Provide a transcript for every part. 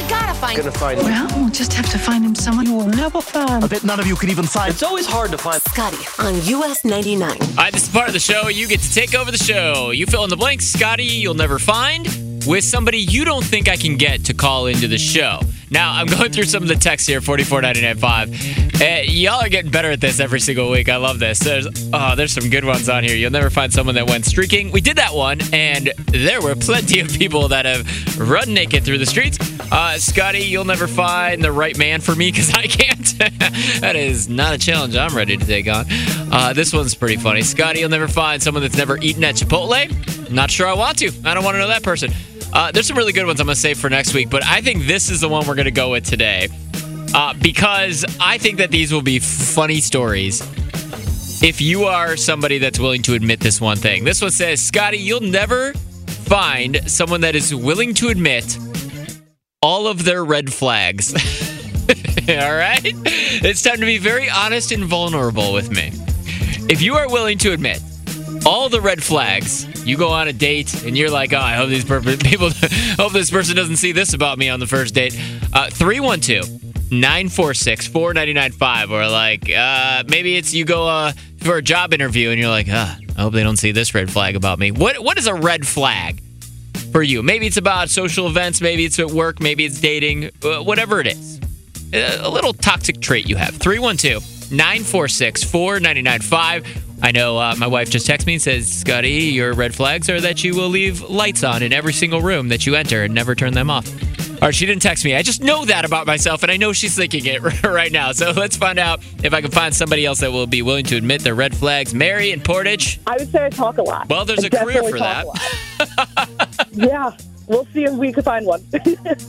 We gotta find Gonna find him. Well, we'll just have to find him someone you will never find. I bet none of you can even find. It's always hard to find. Scotty on US 99. All right, this is part of the show. You get to take over the show. You fill in the blanks, Scotty, you'll never find, with somebody you don't think I can get to call into the show. Now, I'm going through some of the texts here, 44995. Uh, y'all are getting better at this every single week. I love this. There's oh, there's some good ones on here. You'll never find someone that went streaking. We did that one, and there were plenty of people that have run naked through the streets. Uh, Scotty, you'll never find the right man for me because I can't. that is not a challenge I'm ready to take on. Uh, this one's pretty funny. Scotty, you'll never find someone that's never eaten at Chipotle. Not sure I want to. I don't want to know that person. Uh, there's some really good ones I'm going to save for next week, but I think this is the one we're going to go with today uh, because I think that these will be funny stories if you are somebody that's willing to admit this one thing. This one says, Scotty, you'll never find someone that is willing to admit all of their red flags. all right? It's time to be very honest and vulnerable with me. If you are willing to admit all the red flags, you go on a date and you're like, oh, I hope these people, hope this person doesn't see this about me on the first date. Uh, 312 946 4995. Or like, uh, maybe it's you go uh, for a job interview and you're like, ah, I hope they don't see this red flag about me. What What is a red flag for you? Maybe it's about social events, maybe it's at work, maybe it's dating, uh, whatever it is. A a little toxic trait you have. 312 946 4995. I know uh, my wife just texted me and says, Scotty, your red flags are that you will leave lights on in every single room that you enter and never turn them off. Or she didn't text me. I just know that about myself, and I know she's thinking it right now. So let's find out if I can find somebody else that will be willing to admit their red flags. Mary and Portage. I would say I talk a lot. Well, there's I a career for that. yeah, we'll see if we can find one.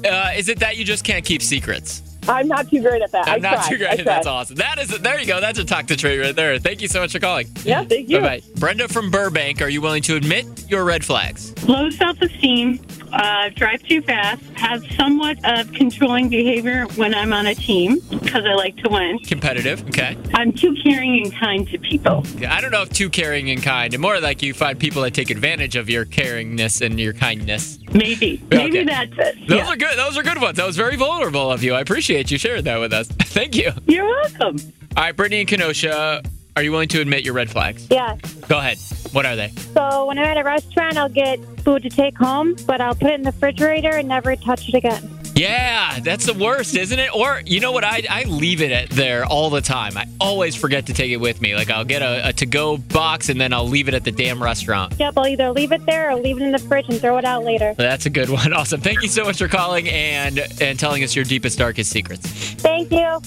Uh, is it that you just can't keep secrets? I'm not too great at that. I I'm not tried. too great. That's awesome. That is, there you go. That's a talk to trait right there. Thank you so much for calling. Yeah, thank you. Bye bye. Brenda from Burbank, are you willing to admit your red flags? low self esteem, uh, drive too fast, have somewhat of controlling behavior when I'm on a team because I like to win. Competitive, okay. I'm too caring and kind to people. Yeah, I don't know if too caring and kind, and more like you find people that take advantage of your caringness and your kindness. Maybe. Maybe Okay. that's it. Those Yeah. are good. Those are good ones. That was very vulnerable of you. I appreciate you sharing that with us. Thank you. You're welcome. All right, Brittany and Kenosha, are you willing to admit your red flags? Yeah. Go ahead. What are they? So when I'm at a restaurant, I'll get food to take home, but I'll put it in the refrigerator and never touch it again. Yeah, that's the worst, isn't it? Or you know what? I, I leave it at there all the time. I always forget to take it with me. Like I'll get a, a to-go box and then I'll leave it at the damn restaurant. Yep, I'll either leave it there or leave it in the fridge and throw it out later. That's a good one. Awesome. Thank you so much for calling and and telling us your deepest, darkest secrets. Thank you.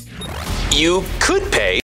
You could pay.